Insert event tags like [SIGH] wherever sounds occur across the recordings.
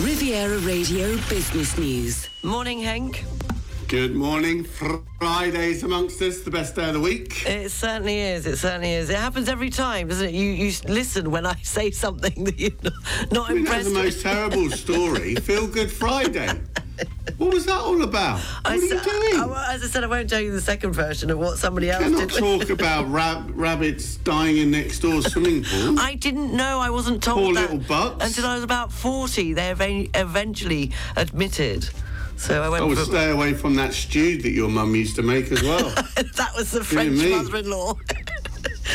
Riviera Radio Business News. Morning, Henk. Good morning. Fridays amongst us, the best day of the week. It certainly is. It certainly is. It happens every time, doesn't it? You you listen when I [LAUGHS] say something that you're not, not I mean, impressed that's the most terrible [LAUGHS] story. Feel Good Friday. [LAUGHS] What was that all about? What I are you doing? I- as I said, I won't tell you the second version of what somebody else Cannot did. talk [LAUGHS] about rab- rabbits dying in next door swimming pool. [LAUGHS] I didn't know. I wasn't told Poor that little bucks. until I was about forty. They ev- eventually admitted. So I went. Oh, I would for, stay away from that stew that your mum used to make as well. that was the French me. mother-in-law.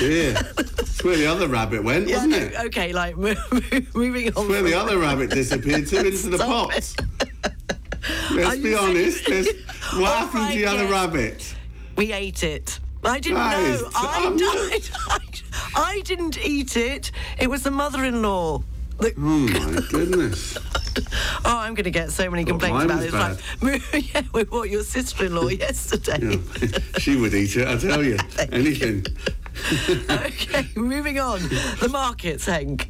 yeah. That's where the other rabbit went, wasn't it? okay, like moving on. Where from- the other rabbit disappeared to into the Stop pot. Are Let's be honest. There's, [LAUGHS] what All happened to the other yes. rabbit? We ate it. I didn't know. I. [LAUGHS] I, I didn't eat it. It was the mother-in-law. The- Oh my [LAUGHS] goodness. oh, I'm going to get so many complaints about this. Like, yeah, we bought your sister-in-law yesterday. Yeah. she would eat it, I tell you. Anything. okay, moving on. The markets, Henk.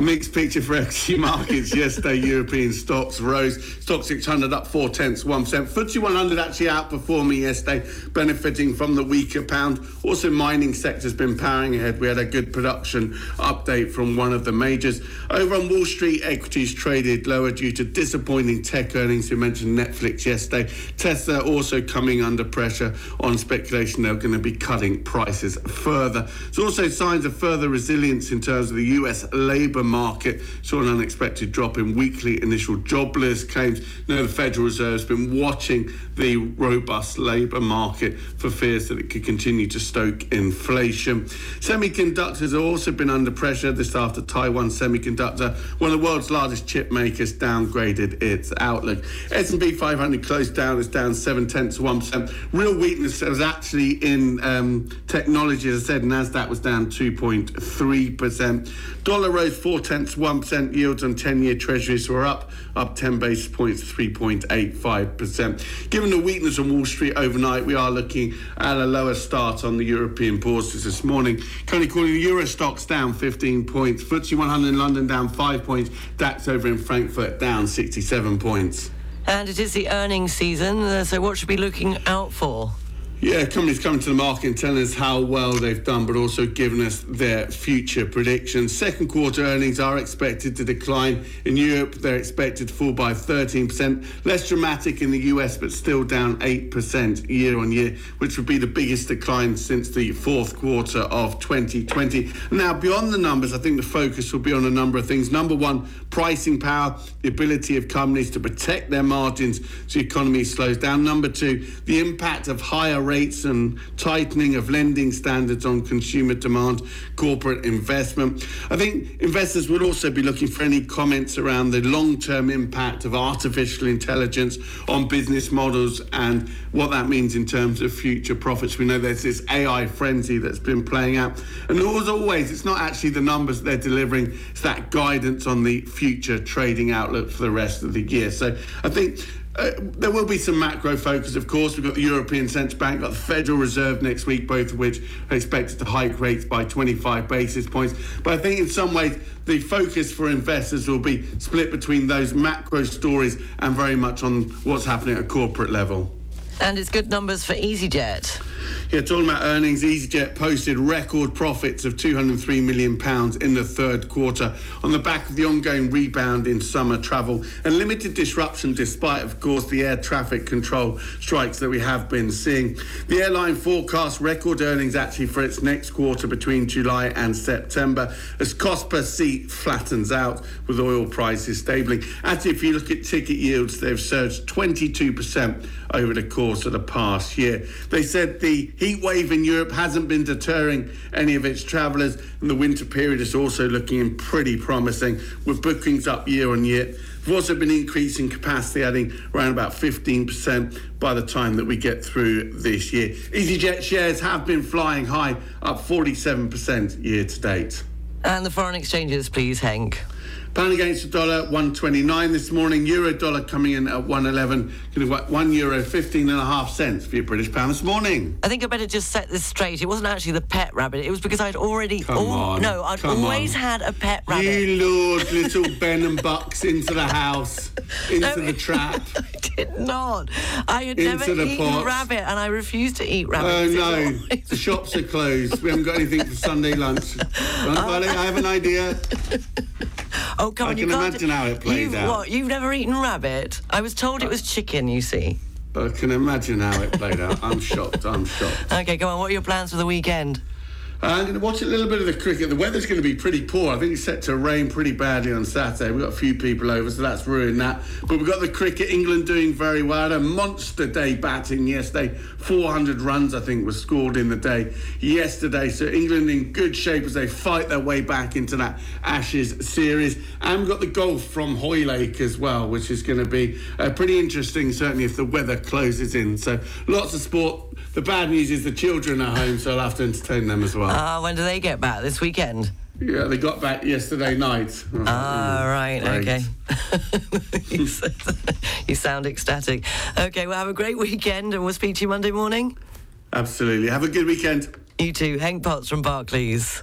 Mixed picture for equity [LAUGHS] markets yesterday. European stocks rose. Stoxx 600 up four tenths, one percent. FTSE 100 actually outperforming yesterday, benefiting from the weaker pound. Also, mining sector's been powering ahead. We had a good production update from one of the majors. Over on Wall Street, equities traded lower due to disappointing tech earnings. We mentioned Netflix yesterday. Tesla also coming under pressure on speculation they're going to be cutting prices further. There's also signs of further resilience in terms of the US labour market. Saw an unexpected drop in weekly initial jobless claims. Now, the Federal Reserve's been watching the robust labour market for fears that it could continue to stoke inflation. Semiconductors have also been under pressure this after Taiwan Semiconductor, one of the world's largest chip makers, downgraded its outlook. S&P 500 closed down, it's down seven tenths of one percent. Real weakness was actually in um, technology, as I said. Nasdaq was down 2.3 percent. Dollar rose four tenths one percent. Yields on 10-year Treasuries were up, up 10 basis points, 3.85 percent. Given the weakness on Wall Street overnight, we are looking at a lower start on the European bourses this morning. Currently calling the Euro Stoxx down 15 points. FTSE 100 in London down five points. DAX over in Frankfurt down 67 points. And it is the earnings season, uh, so what should we be looking out for? Yeah, companies coming to the market and telling us how well they've done, but also giving us their future predictions. Second quarter earnings are expected to decline. In Europe, they're expected to fall by 13%. Less dramatic in the US, but still down 8% year on year, which would be the biggest decline since the fourth quarter of 2020. Now, beyond the numbers, I think the focus will be on a number of things. Number one, pricing power, the ability of companies to protect their margins so the economy slows down. Number two, the impact of higher rates and tightening of lending standards on consumer demand, corporate investment. I think investors will also be looking for any comments around the long term impact of artificial intelligence on business models and what that means in terms of future profits. We know there's this AI frenzy that's been playing out. And as always, it's not actually the numbers they're delivering, it's that guidance on the future trading outlook for the rest of the year. So I think uh, there will be some macro focus, of course. We've got the European Central Bank, got the Federal Reserve next week, both of which are expected to hike rates by 25 basis points. But I think in some ways, the focus for investors will be split between those macro stories and very much on what's happening at a corporate level. And it's good numbers for EasyJet. Yeah, talking about earnings, EasyJet posted record profits of £203 million in the third quarter on the back of the ongoing rebound in summer travel and limited disruption despite, of course, the air traffic control strikes that we have been seeing. The airline forecasts record earnings actually for its next quarter between July and September as cost per seat flattens out with oil prices stabling. Actually, if you look at ticket yields, they've surged 22% over the course of the past year. They said the heat wave in Europe hasn't been deterring any of its travellers, and the winter period is also looking pretty promising, with bookings up year on year. We've also been increasing capacity, adding around about 15% by the time that we get through this year. EasyJet shares have been flying high, up 47% year to date. And the foreign exchanges, please, Henk. Pound against the dollar, 129 this morning. Euro dollar coming in at 111. Going to one euro 15 and a half cents for your British pound this morning. I think I better just set this straight. It wasn't actually the pet rabbit. It was because I'd already. Come on, No, I'd come always on. had a pet rabbit. You lured little Ben and Bucks into the house, [LAUGHS] into No, the trap. [LAUGHS] I did not. I had Into never eaten pot. rabbit, and I refused to eat rabbit. Oh no, the shops are closed. We haven't got anything for Sunday lunch. [LAUGHS] Don't worry, uh, I have an idea. [LAUGHS] Oh come I on! you can can't. imagine how it plays you've, out. What? You've never eaten rabbit? I was told it was chicken. You see. I can imagine how it played out. I'm shocked. I'm shocked. [LAUGHS] Okay, go on. What are your plans for the weekend? I'm going to watch a little bit of the cricket. The weather's going to be pretty poor. I think it's set to rain pretty badly on Saturday. We've got a few people over, so that's ruined that. But we've got the cricket. England doing very well. A monster day batting yesterday. 400 runs, I think, was scored in the day yesterday. So England in good shape as they fight their way back into that Ashes series. And we've got the golf from Hoylake as well, which is going to be uh, pretty interesting, certainly if the weather closes in. So lots of sport. The bad news is the children are home, so I'll have to entertain them as well. Ah, when do they get back? This weekend? Yeah, they got back yesterday night. Ah, right. Great. Okay. [LAUGHS] you, [LAUGHS] you sound ecstatic. Okay, well, have a great weekend, and we'll speak to you Monday morning. Absolutely. Have a good weekend. You too. Henk Potts from Barclays.